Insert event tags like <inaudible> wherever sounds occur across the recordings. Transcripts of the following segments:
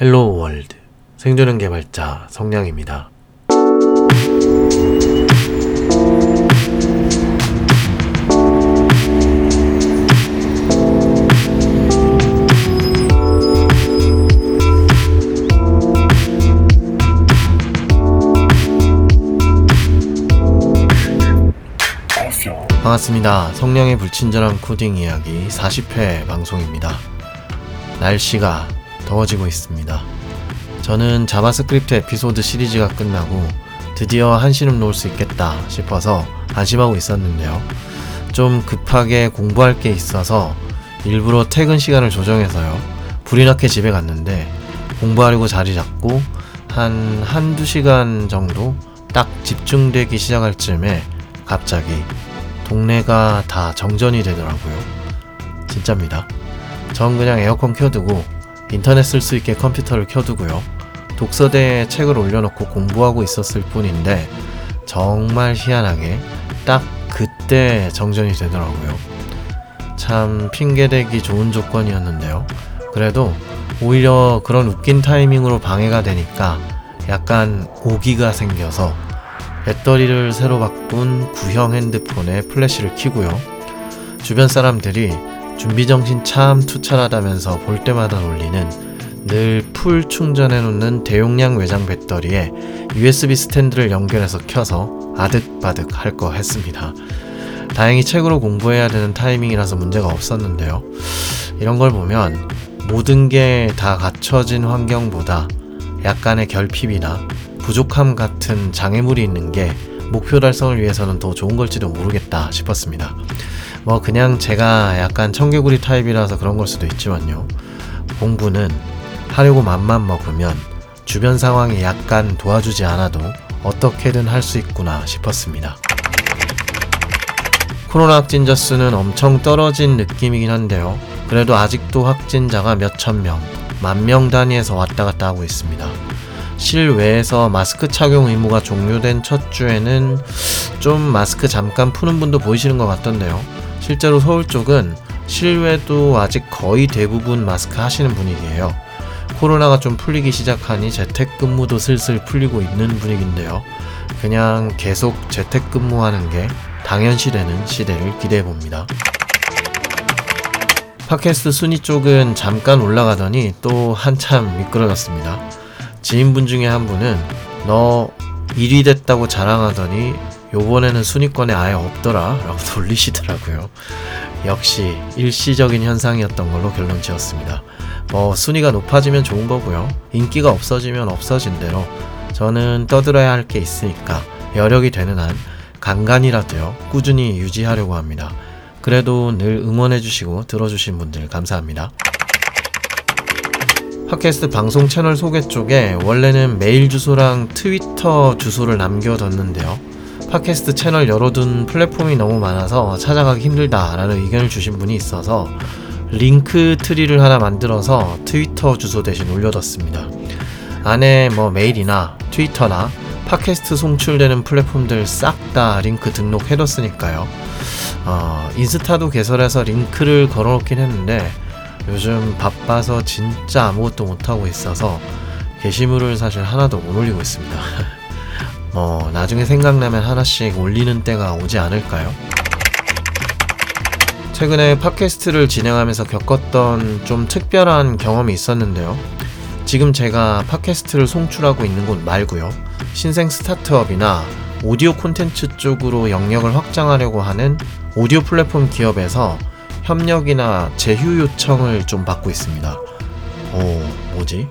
헬로우 월드 생존형 개발자 성량입니다. 반갑습니다. 성량의 불친절한 코딩 이야기 40회 방송입니다. 날씨가 더워지고 있습니다. 저는 JavaScript 에피소드 시리즈가 끝나고 드디어 한시름 놓을 수 있겠다 싶어서 안심하고 있었는데요. 좀 급하게 공부할 게 있어서 일부러 퇴근 시간을 조정해서요. 불이 나게 집에 갔는데 공부하려고 자리 잡고 한 한두 시간 정도 딱 집중되기 시작할 즈음에 갑자기 동네가 다 정전이 되더라고요. 진짜입니다. 전 그냥 에어컨 켜두고 인터넷 쓸 수 있게 컴퓨터를 켜두고요. 독서대에 책을 올려놓고 공부하고 있었을 뿐인데 정말 희한하게 딱 그때 정전이 되더라고요. 참 핑계대기 좋은 조건이었는데요. 그래도 오히려 그런 웃긴 타이밍으로 방해가 되니까 약간 오기가 생겨서 배터리를 새로 바꾼 구형 핸드폰에 플래시를 켜고요. 주변 사람들이 준비 정신 참 투철하다면서 볼 때마다 놀리는 늘 풀 충전해 놓는 대용량 외장 배터리에 USB 스탠드를 연결해서 켜서 아득바득 할 거 했습니다. 다행히 책으로 공부해야 되는 타이밍이라서 문제가 없었는데요. 이런 걸 보면 모든 게 다 갖춰진 환경보다 약간의 결핍이나 부족함 같은 장애물이 있는 게 목표 달성을 위해서는 더 좋은 걸지도 모르겠다 싶었습니다. 뭐 그냥 제가 약간 청개구리 타입이라서 그런 걸 수도 있지만요. 공부는 하려고 맘만 먹으면 주변 상황이 약간 도와주지 않아도 어떻게든 할 수 있구나 싶었습니다. 코로나 확진자 수는 엄청 떨어진 느낌이긴 한데요. 그래도 아직도 확진자가 몇천 명, 만 명 단위에서 왔다 갔다 하고 있습니다. 실외에서 마스크 착용 의무가 종료된 첫 주에는 좀 마스크 잠깐 푸는 분도 보이시는 것 같던데요. 실제로 서울 쪽은 실외도 아직 거의 대부분 마스크 하시는 분위기예요. 코로나가 좀 풀리기 시작하니 재택근무도 슬슬 풀리고 있는 분위기인데요. 그냥 계속 재택근무하는 게 당연시 되는 시대를 기대해 봅니다. 팟캐스트 순위 쪽은 잠깐 올라가더니 또 한참 미끄러졌습니다. 지인분 중에 한 분은 너 1위 됐다고 자랑하더니 요번에는 순위권에 아예 없더라 라고 <laughs> 돌리시더라고요. 역시 일시적인 현상이었던 걸로 결론 지었습니다. 뭐 순위가 높아지면 좋은 거고요. 인기가 없어지면 없어진 대로 저는 떠들어야 할 게 있으니까 여력이 되는 한 간간이라도요 꾸준히 유지하려고 합니다. 그래도 늘 응원해주시고 들어주신 분들 감사합니다. 팟캐스트 방송 채널 소개 쪽에 원래는 메일 주소랑 트위터 주소를 남겨뒀는데요. 팟캐스트 채널 열어둔 플랫폼이 너무 많아서 찾아가기 힘들다라는 의견을 주신 분이 있어서 Linktree를 하나 만들어서 트위터 주소 대신 올려뒀습니다. 안에 뭐 메일이나 트위터나 팟캐스트 송출되는 플랫폼들 싹 다 링크 등록해뒀으니까요. 어, 인스타도 개설해서 링크를 걸어놓긴 했는데 요즘 바빠서 진짜 아무것도 못하고 있어서 게시물을 사실 하나도 못 올리고 있습니다. <laughs> 뭐 나중에 생각나면 하나씩 올리는 때가 오지 않을까요? 최근에 팟캐스트를 진행하면서 겪었던 좀 특별한 경험이 있었는데요. 지금 제가 팟캐스트를 송출하고 있는 곳 말고요. 신생 스타트업이나 오디오 콘텐츠 쪽으로 영역을 확장하려고 하는 오디오 플랫폼 기업에서 협력이나 제휴 요청을 좀 받고 있습니다. 어, 뭐지?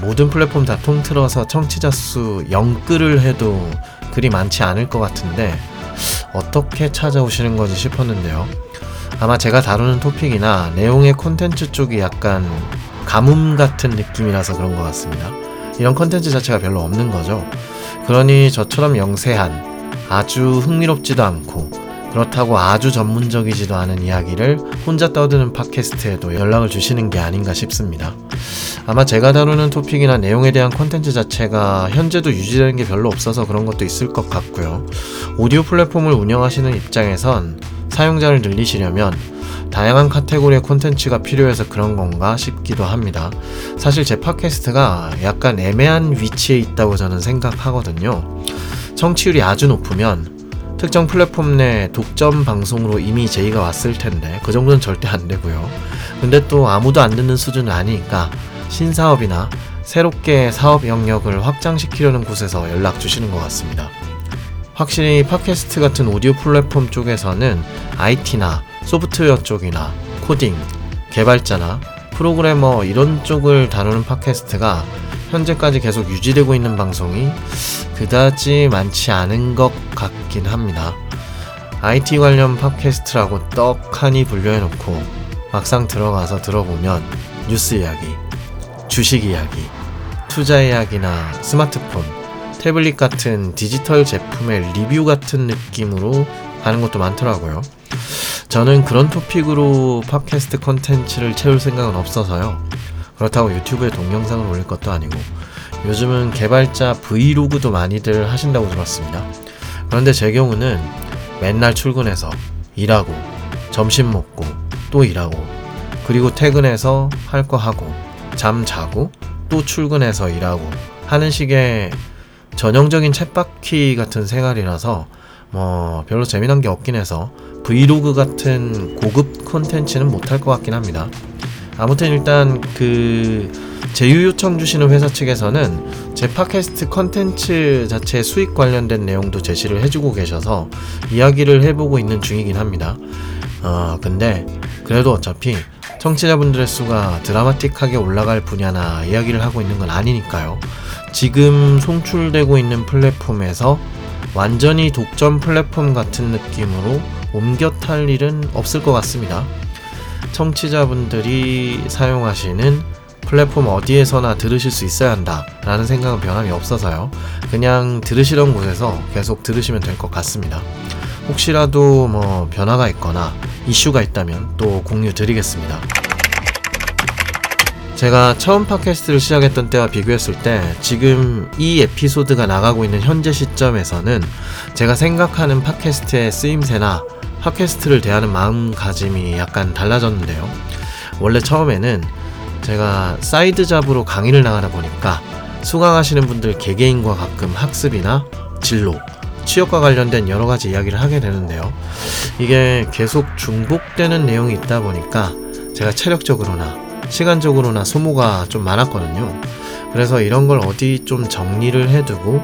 모든 플랫폼 다 통틀어서 청취자 수 0글을 해도 그리 많지 않을 것 같은데 어떻게 찾아오시는 거지 싶었는데요. 아마 제가 다루는 토픽이나 내용의 콘텐츠 쪽이 약간 가뭄 같은 느낌이라서 그런 것 같습니다. 이런 콘텐츠 자체가 별로 없는 거죠. 그러니 저처럼 영세한 아주 흥미롭지도 않고 그렇다고 아주 전문적이지도 않은 이야기를 혼자 떠드는 팟캐스트에도 연락을 주시는 게 아닌가 싶습니다. 아마 제가 다루는 토픽이나 내용에 대한 콘텐츠 자체가 현재도 유지되는 게 별로 없어서 그런 것도 있을 것 같고요. 오디오 플랫폼을 운영하시는 입장에선 사용자를 늘리시려면 다양한 카테고리의 콘텐츠가 필요해서 그런 건가 싶기도 합니다. 사실 제 팟캐스트가 약간 애매한 위치에 있다고 저는 생각하거든요. 청취율이 아주 높으면 특정 플랫폼 내 독점 방송으로 이미 제의가 왔을 텐데 그 정도는 절대 안 되고요. 근데 또 아무도 안 듣는 수준은 아니니까 신사업이나 새롭게 사업 영역을 확장시키려는 곳에서 연락 주시는 것 같습니다. 확실히 팟캐스트 같은 오디오 플랫폼 쪽에서는 IT나 소프트웨어 쪽이나 코딩, 개발자나 프로그래머 이런 쪽을 다루는 팟캐스트가 현재까지 계속 유지되고 있는 방송이 그다지 많지 않은 것 같긴 합니다. IT 관련 팟캐스트라고 떡하니 분류해놓고 막상 들어가서 들어보면 뉴스 이야기, 주식 이야기, 투자 이야기나 스마트폰, 태블릿 같은 디지털 제품의 리뷰 같은 느낌으로 가는 것도 많더라고요. 저는 그런 토픽으로 팟캐스트 컨텐츠를 채울 생각은 없어서요. 그렇다고 유튜브에 동영상을 올릴 것도 아니고 요즘은 개발자 브이로그도 많이들 하신다고 들었습니다. 그런데 제 경우는 맨날 출근해서 일하고 점심 먹고 또 일하고 그리고 퇴근해서 할 거 하고 잠 자고 또 출근해서 일하고 하는 식의 전형적인 챗바퀴 같은 생활이라서 뭐 별로 재미난 게 없긴 해서 브이로그 같은 고급 콘텐츠는 못할 것 같긴 합니다. 아무튼 일단 그 제휴 요청 주시는 회사 측에서는 제 팟캐스트 컨텐츠 자체 수익 관련된 내용도 제시를 해주고 계셔서 이야기를 해보고 있는 중이긴 합니다. 어, 근데 그래도 어차피 청취자분들의 수가 드라마틱하게 올라갈 분야나 이야기를 하고 있는 건 아니니까요. 지금 송출되고 있는 플랫폼에서 완전히 독점 플랫폼 같은 느낌으로 옮겨 탈 일은 없을 것 같습니다. 청취자분들이 사용하시는 플랫폼 어디에서나 들으실 수 있어야 한다 라는 생각은 변함이 없어서요. 그냥 들으시던 곳에서 계속 들으시면 될 것 같습니다. 혹시라도 뭐 변화가 있거나 이슈가 있다면 또 공유 드리겠습니다. 제가 처음 팟캐스트를 시작했던 때와 비교했을 때 지금 이 에피소드가 나가고 있는 현재 시점에서는 제가 생각하는 팟캐스트의 쓰임새나 팟캐스트를 대하는 마음가짐이 약간 달라졌는데요. 원래 처음에는 제가 side job으로 강의를 나가다 보니까 수강하시는 분들 개개인과 가끔 학습이나 진로, 취업과 관련된 여러 가지 이야기를 하게 되는데요. 이게 계속 중복되는 내용이 있다 보니까 제가 체력적으로나 시간적으로나 소모가 좀 많았거든요. 그래서 이런 걸 어디 좀 정리를 해두고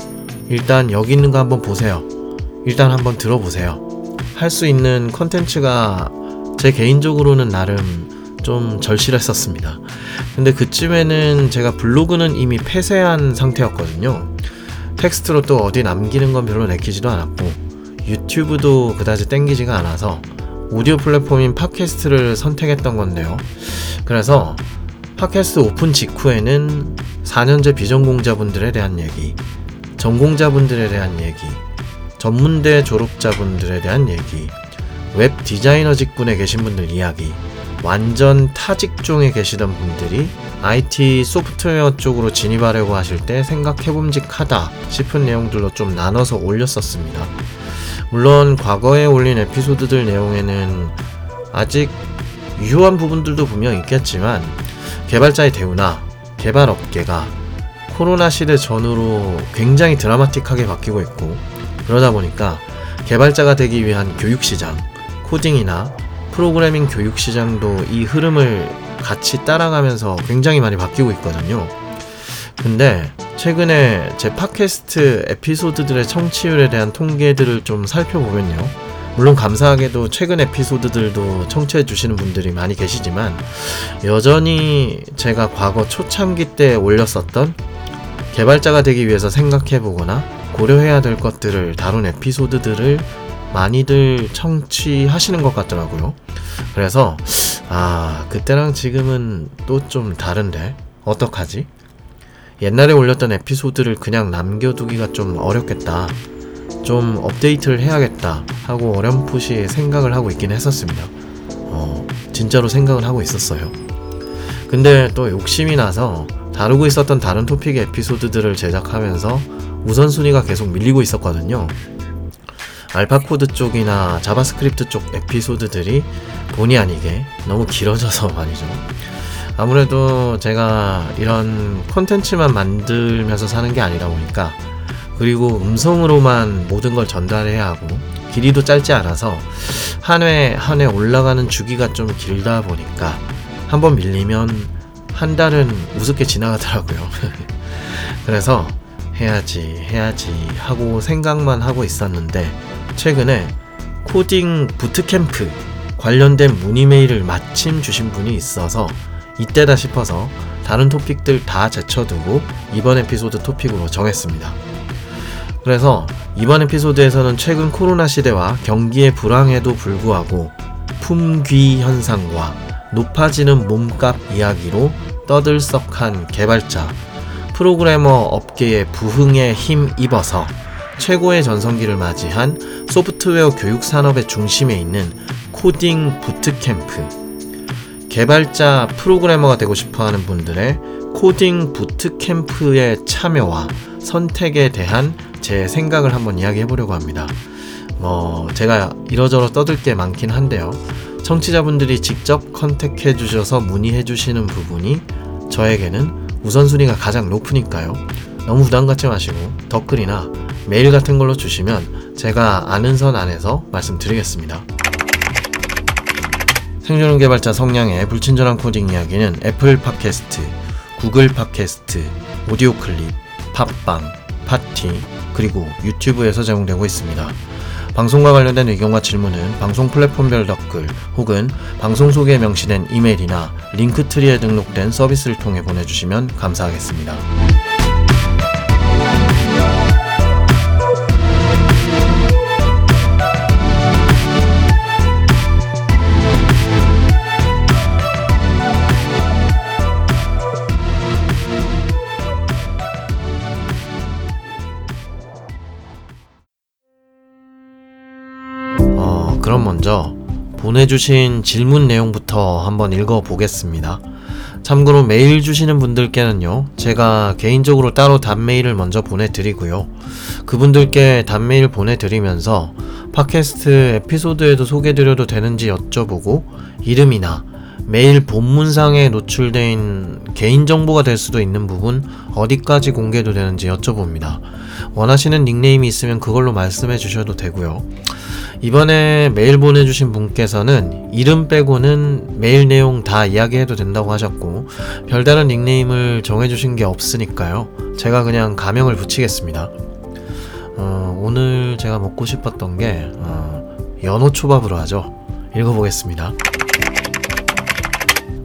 일단 여기 있는 거 한번 보세요. 일단 한번 들어보세요. 할 수 있는 컨텐츠가 제 개인적으로는 나름 좀 절실했었습니다. 근데 그쯤에는 제가 블로그는 이미 폐쇄한 상태였거든요. 텍스트로 또 어디 남기는 건 별로 내키지도 않았고 유튜브도 그다지 땡기지가 않아서 오디오 플랫폼인 팟캐스트를 선택했던 건데요. 그래서 팟캐스트 오픈 직후에는 4년제 비전공자분들에 대한 얘기, 전공자분들에 대한 얘기, 전문대 졸업자분들에 대한 얘기, 웹 디자이너 직군에 계신 분들 이야기, 완전 타직종에 계시던 분들이 IT 소프트웨어 쪽으로 진입하려고 하실 때 생각해봄직하다 싶은 내용들로 좀 나눠서 올렸었습니다. 물론 과거에 올린 에피소드들 내용에는 아직 유효한 부분들도 분명 있겠지만 개발자의 대우나 개발 업계가 코로나 시대 전후로 굉장히 드라마틱하게 바뀌고 있고 그러다 보니까 개발자가 되기 위한 교육 시장, 코딩이나 프로그래밍 교육 시장도 이 흐름을 같이 따라가면서 굉장히 많이 바뀌고 있거든요. 근데 최근에 제 팟캐스트 에피소드들의 청취율에 대한 통계들을 좀 살펴보면요. 물론 감사하게도 최근 에피소드들도 청취해 주시는 분들이 많이 계시지만 여전히 제가 과거 초창기 때 올렸었던 개발자가 되기 위해서 생각해 보거나 고려해야 될 것들을 다룬 에피소드들을 많이들 청취하시는 것 같더라고요. 그래서 아 그때랑 지금은 또 좀 다른데 어떡하지? 옛날에 올렸던 에피소드를 그냥 남겨두기가 좀 어렵겠다. 좀 업데이트를 해야겠다 하고 어렴풋이 생각을 하고 있긴 했었습니다. 어, 진짜로 생각을 하고 있었어요. 근데 또 욕심이 나서 다루고 있었던 다른 topic의 에피소드들을 제작하면서 우선순위가 계속 밀리고 있었거든요. AlphaCode 쪽이나 JavaScript 쪽 에피소드들이 본의 아니게 너무 길어져서 <laughs> 말이죠. 아무래도 제가 이런 콘텐츠만 만들면서 사는 게 아니다 보니까 그리고 음성으로만 모든 걸 전달해야 하고 길이도 짧지 않아서 한 회 한 회 올라가는 주기가 좀 길다 보니까 한 번 밀리면 한 달은 우습게 지나가더라고요. <laughs> 그래서 해야지 해야지 하고 생각만 하고 있었는데 최근에 코딩 부트캠프 관련된 문의 메일을 마침 주신 분이 있어서 이때다 싶어서 다른 토픽들 다 제쳐두고 이번 에피소드 토픽으로 정했습니다. 그래서 이번 에피소드에서는 최근 코로나 시대와 경기의 불황에도 불구하고 품귀 현상과 높아지는 몸값 이야기로 떠들썩한 개발자, 프로그래머 업계의 부흥에 힘입어서 최고의 전성기를 맞이한 소프트웨어 교육 산업의 중심에 있는 코딩 부트캠프. 개발자 프로그래머가 되고 싶어 하는 분들의 코딩 bootcamp의 참여와 선택에 대한 제 생각을 한번 이야기해 보려고 합니다. 뭐, 제가 이러저러 떠들 게 많긴 한데요. 청취자분들이 직접 contact해 주셔서 문의해 주시는 부분이 저에게는 우선순위가 가장 높으니까요. 너무 부담 갖지 마시고 댓글이나 메일 같은 걸로 주시면 제가 아는 선 안에서 말씀드리겠습니다. 생존형 개발자 성량의 불친절한 코딩 이야기는 애플 팟캐스트, 구글 팟캐스트, 오디오 클립, 팟빵, 팟티, 그리고 유튜브에서 제공되고 있습니다. 방송과 관련된 의견과 질문은 방송 플랫폼별 댓글 혹은 방송 소개에 명시된 이메일이나 Linktree에 등록된 서비스를 통해 보내주시면 감사하겠습니다. 먼저 보내주신 질문 내용부터 한번 읽어보겠습니다. 참고로 메일 주시는 분들께는요, 제가 개인적으로 따로 단메일을 먼저 보내드리고요. 그분들께 단메일 보내드리면서 팟캐스트 에피소드에도 소개드려도 되는지 여쭤보고 이름이나 메일 본문상에 있는 개인정보가 될 수도 있는 부분 어디까지 공개도 되는지 여쭤봅니다. 원하시는 닉네임이 있으면 그걸로 말씀해 주셔도 되고요. 이번에 메일 보내주신 분께서는 이름 빼고는 메일 내용 다 이야기해도 된다고 하셨고 별다른 닉네임을 정해주신 게 없으니까요. 제가 그냥 가명을 붙이겠습니다. 어, 오늘 제가 먹고 싶었던 게 어, 연어초밥으로 하죠. 읽어보겠습니다.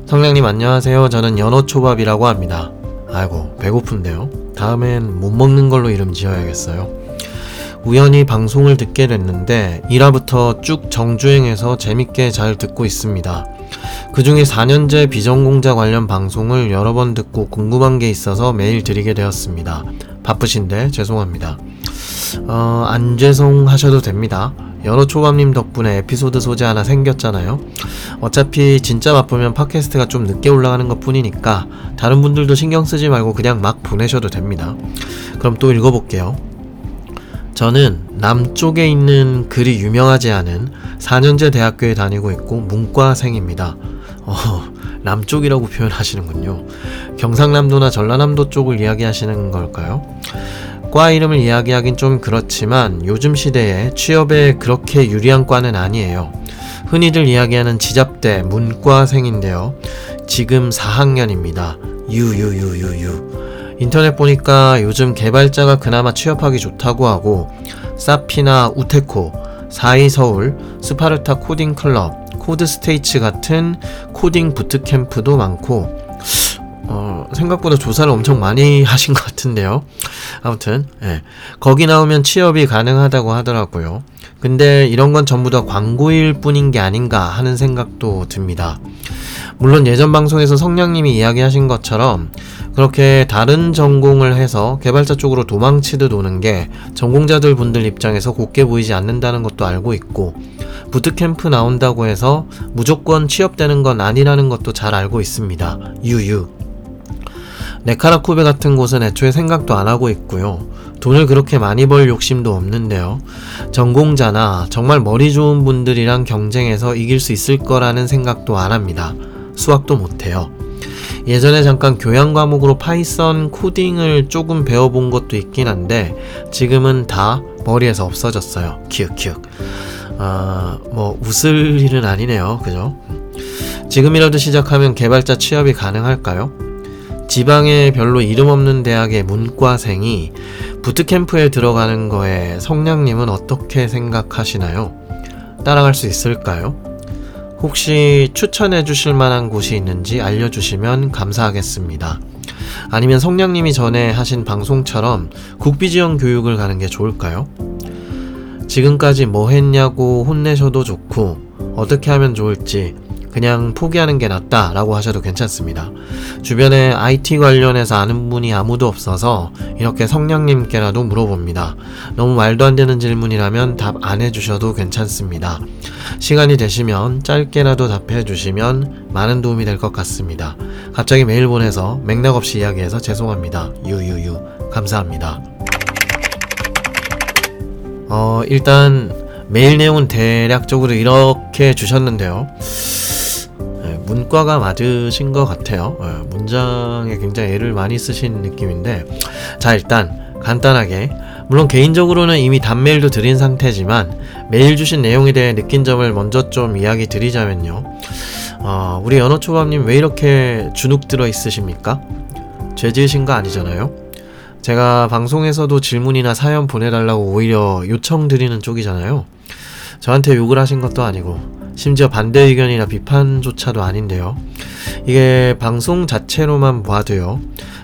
성량님 안녕하세요. 저는 연어초밥이라고 합니다. 아이고 배고픈데요. 다음엔 못 먹는 걸로 이름 지어야겠어요. 우연히 방송을 듣게 됐는데 1화부터 쭉 정주행해서 재밌게 잘 듣고 있습니다. 그 중에 4년제 비전공자 관련 방송을 여러 번 듣고 궁금한 게 있어서 메일 드리게 되었습니다. 바쁘신데 죄송합니다. 어, 안 죄송하셔도 됩니다. 여러 초밥님 덕분에 에피소드 소재 하나 생겼잖아요. 어차피 진짜 바쁘면 팟캐스트가 좀 늦게 올라가는 것 뿐이니까 다른 분들도 신경 쓰지 말고 그냥 막 보내셔도 됩니다. 그럼 또 읽어볼게요. 저는 남쪽에 있는 그리 유명하지 않은 4년제 대학교에 다니고 있고 문과생입니다. 어, 남쪽이라고 표현하시는군요. 경상남도나 전라남도 쪽을 이야기하시는 걸까요? 과 이름을 이야기하긴 좀 그렇지만 요즘 시대에 취업에 그렇게 유리한 과는 아니에요. 흔히들 이야기하는 지잡대 문과생인데요. 지금 4학년입니다. 유유유유유. 인터넷 보니까 요즘 개발자가 그나마 취업하기 좋다고 하고 SSAFY나 우테코, 42서울, 스파르타 코딩 클럽, Code States 같은 코딩 bootcamp도 많고 어, 생각보다 조사를 엄청 많이 <laughs> 하신 것 같은데요. 아무튼 예, 거기 나오면 취업이 가능하다고 하더라고요. 근데 이런 건 전부 다 광고일 뿐인 게 아닌가 하는 생각도 듭니다. 물론 예전 방송에서 성냥님이 이야기하신 것처럼 그렇게 다른 전공을 해서 개발자 쪽으로 도망치듯 오는 게 전공자들 분들 입장에서 곱게 보이지 않는다는 것도 알고 있고 부트캠프 나온다고 해서 무조건 취업되는 건 아니라는 것도 잘 알고 있습니다. 유유. 네카라쿠베 같은 곳은 애초에 생각도 안 하고 있고요. 돈을 그렇게 많이 벌 욕심도 없는데요. 전공자나 정말 머리 좋은 분들이랑 경쟁해서 이길 수 있을 거라는 생각도 안 합니다. 수학도 못해요. 예전에 잠깐 교양 과목으로 Python 코딩을 조금 배워본 것도 있긴 한데 지금은 다 머리에서 없어졌어요. 키읔키읔. 아, 뭐 웃을 일은 아니네요. 그죠? 지금이라도 시작하면 개발자 취업이 가능할까요? 지방에 별로 이름 없는 대학의 문과생이 부트캠프에 들어가는 거에 성량님은 어떻게 생각하시나요? 따라갈 수 있을까요? 혹시 추천해 주실 만한 곳이 있는지 알려주시면 감사하겠습니다. 아니면 성량님이 전에 하신 방송처럼 국비지원 교육을 가는 게 좋을까요? 지금까지 뭐 했냐고 혼내셔도 좋고 어떻게 하면 좋을지 그냥 포기하는 게 낫다라고 하셔도 괜찮습니다. 주변에 IT 관련해서 아는 분이 아무도 없어서 이렇게 성령님께라도 물어봅니다. 너무 말도 안 되는 질문이라면 답 안 해주셔도 괜찮습니다. 시간이 되시면 짧게라도 답해 주시면 많은 도움이 될 것 같습니다. 갑자기 메일 보내서 맥락 없이 이야기해서 죄송합니다. 유유유. 감사합니다. 어, 일단 메일 내용은 대략적으로 이렇게 주셨는데요. 네, 문과가 맞으신 것 같아요. 네, 문장에 굉장히 애를 많이 쓰신 느낌인데, 자, 일단 간단하게, 물론 개인적으로는 이미 단메일도 드린 상태지만, 메일 주신 내용에 대해 느낀 점을 먼저 좀 이야기 드리자면요. 어, 우리 연어초밥님 왜 이렇게 주눅 들어 있으십니까? 죄 지으신 거 아니잖아요? 제가 방송에서도 질문이나 사연 보내달라고 오히려 요청드리는 쪽이잖아요. 저한테 욕을 하신 것도 아니고, 심지어 반대 의견이나 비판조차도 아닌데요. 이게 방송 자체로만 봐도요.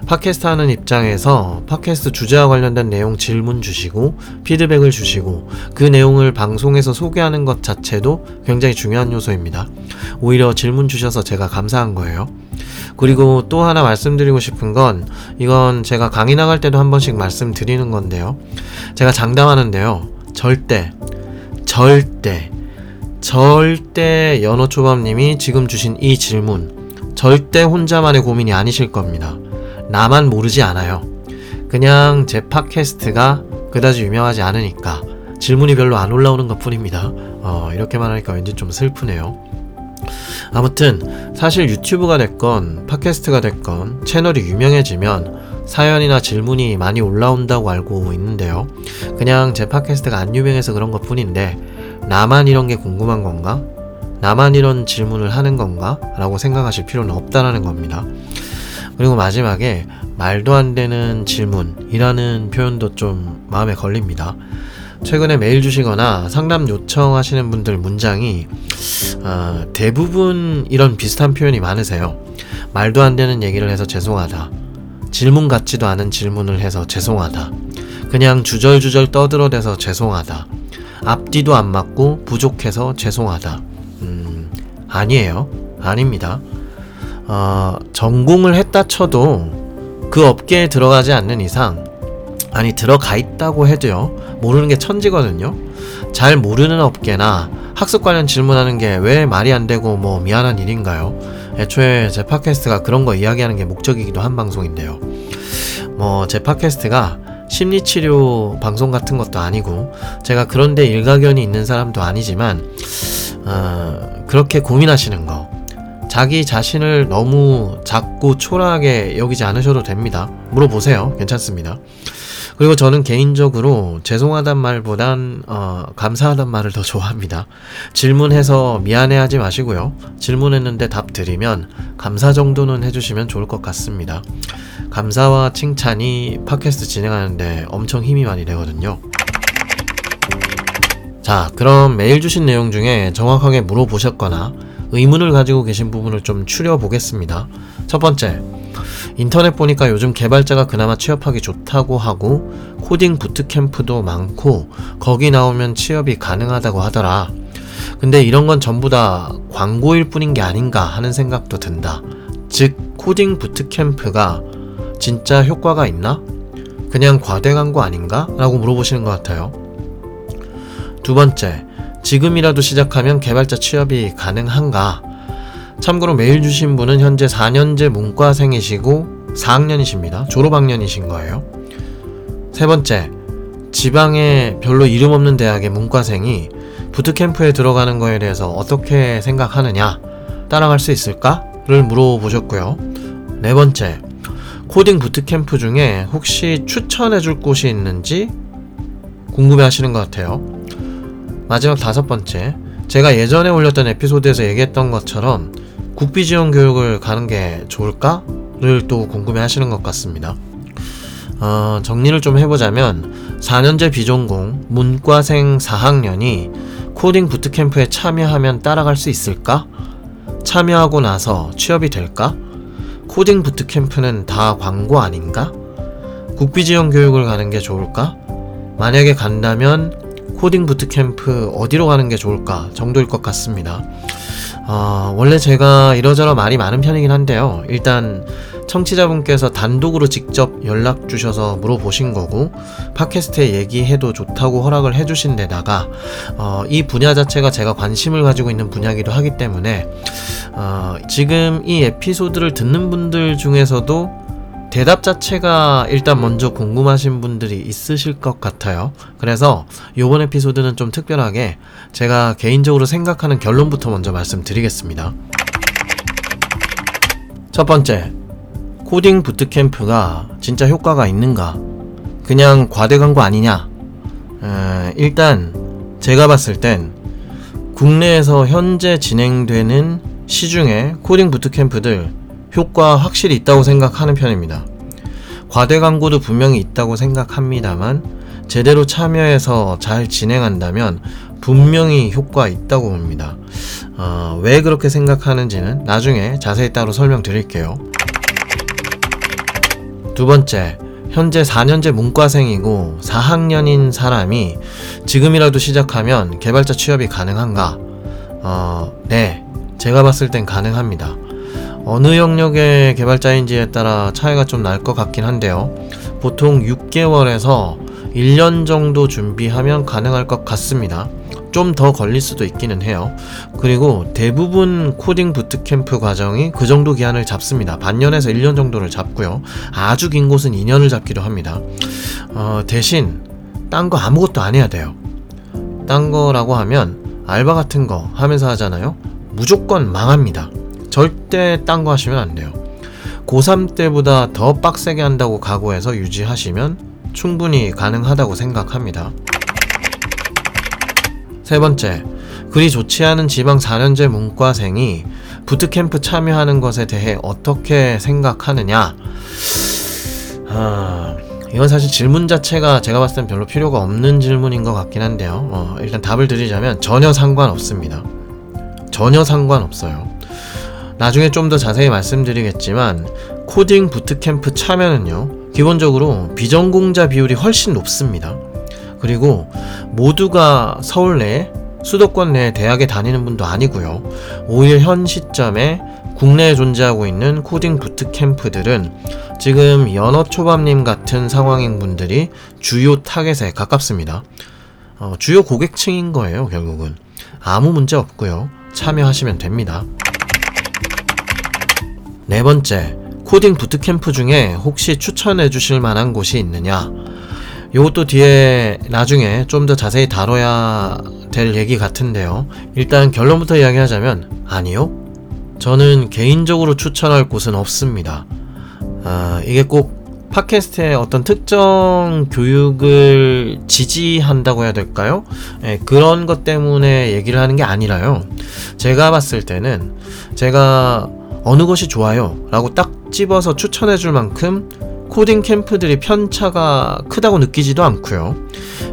팟캐스트 하는 입장에서 팟캐스트 주제와 관련된 내용 질문 주시고 피드백을 주시고 그 내용을 방송에서 소개하는 것 자체도 굉장히 중요한 요소입니다. 오히려 질문 주셔서 제가 감사한 거예요. 그리고 또 하나 말씀드리고 싶은 건 이건 제가 강의 나갈 때도 한 번씩 말씀드리는 건데요. 제가 장담하는데요. 절대 절대 절대 연어초밥님이 지금 주신 이 질문 절대 혼자만의 고민이 아니실 겁니다. 나만 모르지 않아요. 그냥 제 팟캐스트가 그다지 유명하지 않으니까 질문이 별로 안 올라오는 것 뿐입니다. 어, 이렇게만 하니까 왠지 좀 슬프네요. 아무튼 사실 유튜브가 됐건 팟캐스트가 됐건 채널이 유명해지면 사연이나 질문이 많이 올라온다고 알고 있는데요. 그냥 제 팟캐스트가 안 유명해서 그런 것 뿐인데 나만 이런 게 궁금한 건가? 나만 이런 질문을 하는 건가? 라고 생각하실 필요는 없다라는 겁니다. 그리고 마지막에 말도 안 되는 질문이라는 표현도 좀 마음에 걸립니다. 최근에 메일 주시거나 상담 요청하시는 분들 문장이 어, 대부분 이런 비슷한 표현이 많으세요. 말도 안 되는 얘기를 해서 죄송하다. 질문 같지도 않은 질문을 해서 죄송하다. 그냥 주절주절 떠들어대서 죄송하다. 앞뒤도 안 맞고 부족해서 죄송하다. 음, 아니에요. 아닙니다. 어, 전공을 했다 쳐도 그 업계에 들어가지 않는 이상, 아니, 들어가 있다고 해도요, 모르는 게 천지거든요. 잘 모르는 업계나 학습 관련 질문하는 게 왜 말이 안 되고 뭐 미안한 일인가요? 애초에 제 팟캐스트가 그런 거 이야기하는 게 목적이기도 한 방송인데요. 뭐, 제 팟캐스트가 심리치료 방송 같은 것도 아니고 제가 그런데 일가견이 있는 사람도 아니지만 어, 그렇게 고민하시는 거 자기 자신을 너무 작고 초라하게 여기지 않으셔도 됩니다. 물어보세요. 괜찮습니다. 그리고 저는 개인적으로 죄송하단 말보단 어, 감사하단 말을 더 좋아합니다. 질문해서 미안해하지 마시고요. 질문했는데 답 드리면 감사 정도는 해주시면 좋을 것 같습니다. 감사와 칭찬이 팟캐스트 진행하는데 엄청 힘이 많이 되거든요. 자, 그럼 메일 주신 내용 중에 정확하게 물어보셨거나 의문을 가지고 계신 부분을 좀 추려 보겠습니다. 첫 번째, 인터넷 보니까 요즘 개발자가 그나마 취업하기 좋다고 하고 코딩 부트캠프도 많고 거기 나오면 취업이 가능하다고 하더라. 근데 이런 건 전부 다 광고일 뿐인 게 아닌가 하는 생각도 든다. 즉, 코딩 부트캠프가 진짜 효과가 있나? 그냥 과대 광고 아닌가? 라고 물어보시는 것 같아요. 두 번째, 지금이라도 시작하면 개발자 취업이 가능한가? 참고로 메일 주신 분은 현재 4년제 문과생이시고 4학년이십니다. 졸업학년이신 거예요. 세 번째, 지방의 별로 이름 없는 대학의 문과생이 부트캠프에 들어가는 거에 대해서 어떻게 생각하느냐, 따라갈 수 있을까?를 물어보셨고요. 네 번째, 코딩 부트캠프 중에 혹시 추천해 줄 곳이 있는지 궁금해 하시는 것 같아요. 마지막 다섯 번째, 제가 예전에 올렸던 에피소드에서 얘기했던 것처럼 국비 지원 교육을 가는 게 좋을까?를 또 궁금해 하시는 것 같습니다. 어, 정리를 좀 해보자면 4년제 비전공 문과생 4학년이 코딩 부트캠프에 참여하면 따라갈 수 있을까? 참여하고 나서 취업이 될까? 코딩 부트캠프는 다 광고 아닌가? 국비 지원 교육을 가는 게 좋을까? 만약에 간다면 코딩 부트캠프 어디로 가는 게 좋을까 정도일 것 같습니다. 어, 원래 제가 이러저러 말이 많은 편이긴 한데요. 일단 청취자분께서 단독으로 직접 연락 주셔서 물어보신 거고 팟캐스트에 얘기해도 좋다고 허락을 해주신 데다가 어, 이 분야 자체가 제가 관심을 가지고 있는 분야이기도 하기 때문에 어, 지금 이 에피소드를 듣는 분들 중에서도 대답 자체가 일단 먼저 궁금하신 분들이 있으실 것 같아요. 그래서 이번 에피소드는 좀 특별하게 제가 개인적으로 생각하는 결론부터 먼저 말씀드리겠습니다. 첫 번째, 코딩 부트캠프가 진짜 효과가 있는가? 그냥 과대 광고 아니냐? 에, 일단 제가 봤을 땐 국내에서 현재 진행되는 시중에 코딩 부트캠프들 효과 확실히 있다고 생각하는 편입니다. 과대 광고도 분명히 있다고 생각합니다만 제대로 참여해서 잘 진행한다면 분명히 효과 있다고 봅니다. 어, 왜 그렇게 생각하는지는 나중에 자세히 따로 설명드릴게요. 두 번째, 현재 4년제 문과생이고 4학년인 사람이 지금이라도 시작하면 개발자 취업이 가능한가? 어, 네. 제가 봤을 땐 가능합니다. 어느 영역의 개발자인지에 따라 차이가 좀 날 것 같긴 한데요. 보통 6개월에서 1년 정도 준비하면 가능할 것 같습니다. 좀 더 걸릴 수도 있기는 해요. 그리고 대부분 코딩 부트캠프 과정이 그 정도 기한을 잡습니다. 반년에서 1년 정도를 잡고요. 아주 긴 곳은 2년을 잡기도 합니다. 어, 대신 딴 거 아무것도 안 해야 돼요. 딴 거라고 하면 알바 같은 거 하면서 하잖아요. 무조건 망합니다. 절대 딴 거 하시면 안 돼요. 고3 때보다 더 빡세게 한다고 각오해서 유지하시면 충분히 가능하다고 생각합니다. 세 번째, 그리 좋지 않은 지방 4년제 문과생이 부트캠프 참여하는 것에 대해 어떻게 생각하느냐? 아, 이건 사실 질문 자체가 제가 봤을 땐 별로 필요가 없는 질문인 것 같긴 한데요. 어, 일단 답을 드리자면 전혀 상관없습니다. 전혀 상관없어요. 나중에 좀 더 자세히 말씀드리겠지만 코딩 부트캠프 참여는요 기본적으로 비전공자 비율이 훨씬 높습니다. 그리고 모두가 서울 내 수도권 내 대학에 다니는 분도 아니고요. 오히려 현 시점에 국내에 존재하고 있는 코딩 부트캠프들은 지금 연어 초밥님 같은 상황인 분들이 주요 타겟에 가깝습니다. 어, 주요 고객층인 거예요, 결국은. 아무 문제 없고요. 참여하시면 됩니다. 네 번째, 코딩 부트캠프 중에 혹시 추천해 주실 만한 곳이 있느냐? 이것도 뒤에 나중에 좀 더 자세히 다뤄야 될 얘기 같은데요. 일단 결론부터 이야기하자면, 아니요. 저는 개인적으로 추천할 곳은 없습니다. 아, 이게 꼭 팟캐스트의 어떤 특정 교육을 지지한다고 해야 될까요? 예, 그런 것 때문에 얘기를 하는 게 아니라요. 제가 봤을 때는 제가 어느 것이 좋아요 라고 딱 집어서 추천해 줄 만큼 코딩 캠프들이 편차가 크다고 느끼지도 않고요.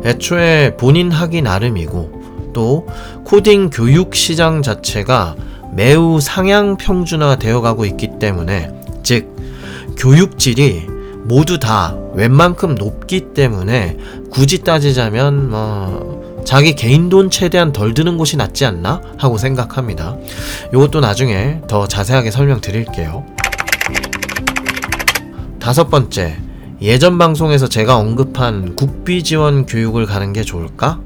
애초에 본인 하기 나름이고 또 코딩 교육 시장 자체가 매우 상향 평준화 되어 가고 있기 때문에 즉 교육질이 모두 다 웬만큼 높기 때문에 굳이 따지자면 뭐 자기 개인 돈 최대한 덜 드는 곳이 낫지 않나 하고 생각합니다. 이것도 나중에 더 자세하게 설명드릴게요. 다섯 번째, 예전 방송에서 제가 언급한 국비 지원 교육을 가는 게 좋을까?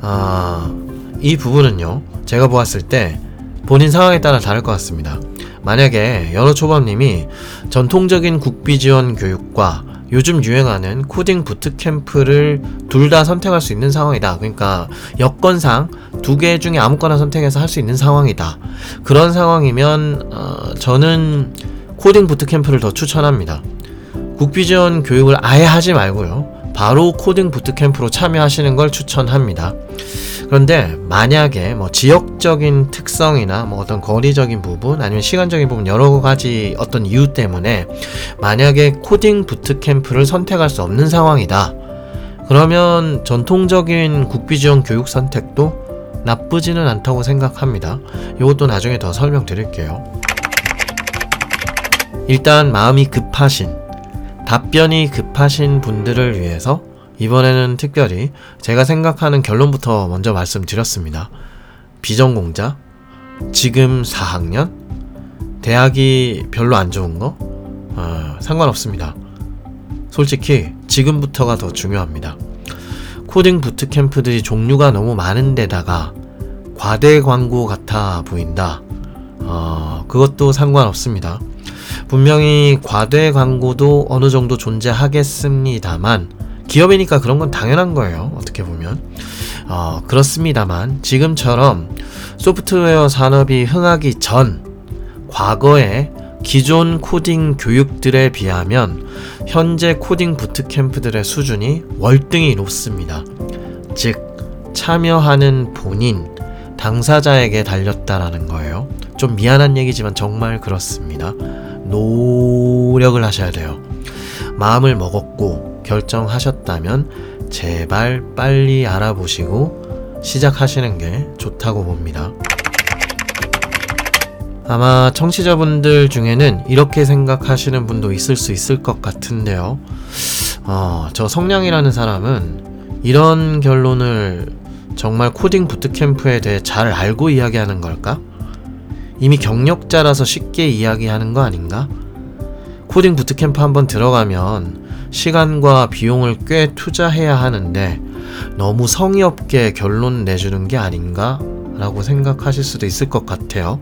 아, 이 부분은요, 제가 보았을 때 본인 상황에 따라 다를 것 같습니다. 만약에 연어 초밥님이 전통적인 국비 지원 교육과 요즘 유행하는 코딩 부트캠프를 둘 다 선택할 수 있는 상황이다. 그러니까 여건상 두 개 중에 아무거나 선택해서 할 수 있는 상황이다. 그런 상황이면 어, 저는 코딩 bootcamp를 더 추천합니다. 국비 지원 교육을 아예 하지 말고요. 바로 코딩 bootcamp로 참여하시는 걸 추천합니다. 그런데 만약에 뭐 지역적인 특성이나 뭐 어떤 거리적인 부분 아니면 시간적인 부분 여러 가지 어떤 이유 때문에 만약에 코딩 bootcamp를 선택할 수 없는 상황이다. 그러면 전통적인 국비지원 교육 선택도 나쁘지는 않다고 생각합니다. 이것도 나중에 더 설명드릴게요. 일단 마음이 급하신 답변이 급하신 분들을 위해서 이번에는 특별히 제가 생각하는 결론부터 먼저 말씀드렸습니다. 비전공자, 지금 4학년, 대학이 별로 안 좋은 거, 어, 상관없습니다. 솔직히 지금부터가 더 중요합니다. 코딩 부트캠프들이 종류가 너무 많은데다가 과대 광고 같아 보인다. 어, 그것도 상관없습니다. 분명히 과대 광고도 어느 정도 존재하겠습니다만 기업이니까 그런 건 당연한 거예요. 어떻게 보면. 어, 그렇습니다만 지금처럼 소프트웨어 산업이 흥하기 전 과거에 기존 코딩 교육들에 비하면 현재 코딩 부트캠프들의 수준이 월등히 높습니다. 즉, 참여하는 본인, 당사자에게 달렸다라는 거예요. 좀 미안한 얘기지만 정말 그렇습니다. 노력을 하셔야 돼요. 마음을 먹었고 결정하셨다면 제발 빨리 알아보시고 시작하시는 게 좋다고 봅니다. 아마 청취자분들 중에는 이렇게 생각하시는 분도 있을 수 있을 것 같은데요. 어, 저 성량이라는 사람은 이런 결론을 정말 코딩 부트캠프에 대해 잘 알고 이야기하는 걸까? 이미 경력자라서 쉽게 이야기하는 거 아닌가? 코딩 부트캠프 한번 들어가면 시간과 비용을 꽤 투자해야 하는데 너무 성의 없게 결론 내주는 게 아닌가? 라고 생각하실 수도 있을 것 같아요.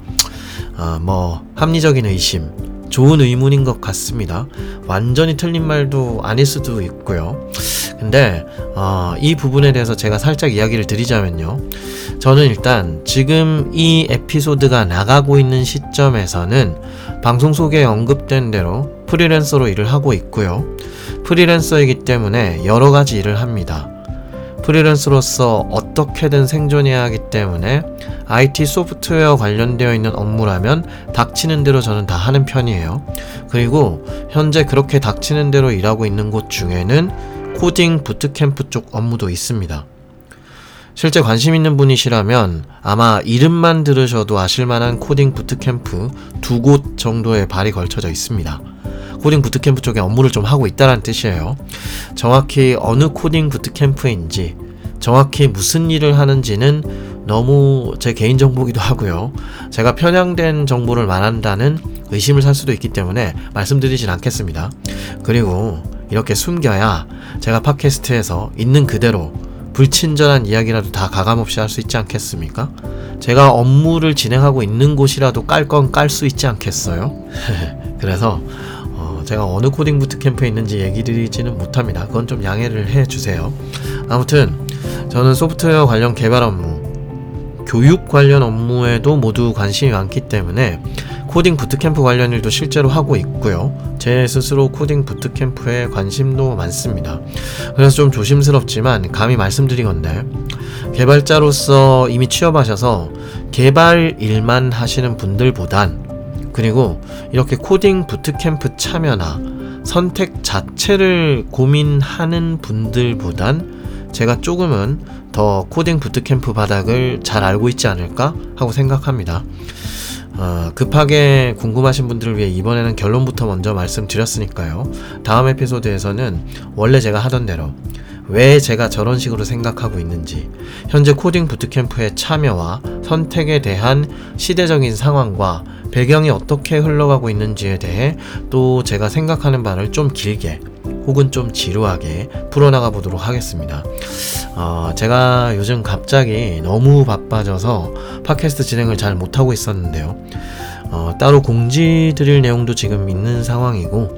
어, 뭐, 합리적인 의심, 좋은 의문인 것 같습니다. 완전히 틀린 말도 아닐 수도 있고요. 근데 어, 이 부분에 대해서 제가 살짝 이야기를 드리자면요. 저는 일단 지금 이 에피소드가 나가고 있는 시점에서는 방송 속에 언급된 대로 프리랜서로 일을 하고 있고요. 프리랜서이기 때문에 여러 가지 일을 합니다. 프리랜서로서 어떻게든 생존해야 하기 때문에 IT 소프트웨어 관련되어 있는 업무라면 닥치는 대로 저는 다 하는 편이에요. 그리고 현재 그렇게 닥치는 대로 일하고 있는 곳 중에는 코딩 부트캠프 쪽 업무도 있습니다. 실제 관심 있는 분이시라면 아마 이름만 들으셔도 아실만한 코딩 부트캠프 두 곳 정도에 발이 걸쳐져 있습니다. 코딩 부트캠프 쪽에 업무를 좀 하고 있다는 뜻이에요. 정확히 어느 코딩 bootcamp인지, 정확히 무슨 일을 하는지는 너무 제 개인 정보기도 하고요. 제가 편향된 정보를 말한다는 의심을 살 수도 있기 때문에 말씀드리진 않겠습니다. 그리고 이렇게 숨겨야 제가 팟캐스트에서 있는 그대로 불친절한 이야기라도 다 가감없이 할 수 있지 않겠습니까? 제가 업무를 진행하고 있는 곳이라도 깔 건 깔 수 있지 않겠어요? <laughs> 그래서 어, 제가 어느 코딩 부트캠프에 있는지 얘기 드리지는 못합니다. 그건 좀 양해를 해주세요. 아무튼 저는 소프트웨어 관련 개발 업무, 교육 관련 업무에도 모두 관심이 많기 때문에 코딩 부트캠프 관련 일도 실제로 하고 있고요. 제 스스로 코딩 bootcamp에 관심도 많습니다. 그래서 좀 조심스럽지만 감히 말씀드리건데 개발자로서 이미 취업하셔서 개발 일만 하시는 분들보단 그리고 이렇게 코딩 부트캠프 참여나 선택 자체를 고민하는 분들보단 제가 조금은 더 코딩 부트캠프 바닥을 잘 알고 있지 않을까 하고 생각합니다. 어, 급하게 궁금하신 분들을 위해 이번에는 결론부터 먼저 말씀드렸으니까요. 다음 에피소드에서는 원래 제가 하던 대로 왜 제가 저런 식으로 생각하고 있는지, 현재 코딩 부트캠프의 참여와 선택에 대한 시대적인 상황과 배경이 어떻게 흘러가고 있는지에 대해 또 제가 생각하는 바를 좀 길게 혹은 좀 지루하게 풀어나가 보도록 하겠습니다. 어, 제가 요즘 갑자기 너무 바빠져서 팟캐스트 진행을 잘 못하고 있었는데요. 어, 따로 공지 드릴 내용도 지금 있는 상황이고,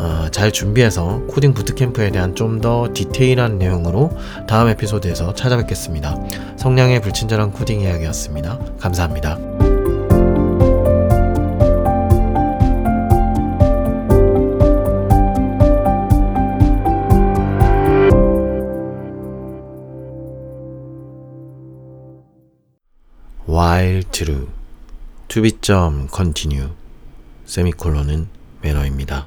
어, 잘 준비해서 코딩 부트캠프에 대한 좀 더 디테일한 내용으로 다음 에피소드에서 찾아뵙겠습니다. 성량의 불친절한 코딩 이야기였습니다. 감사합니다. while true to be 점 continue 세미콜론은 매너입니다.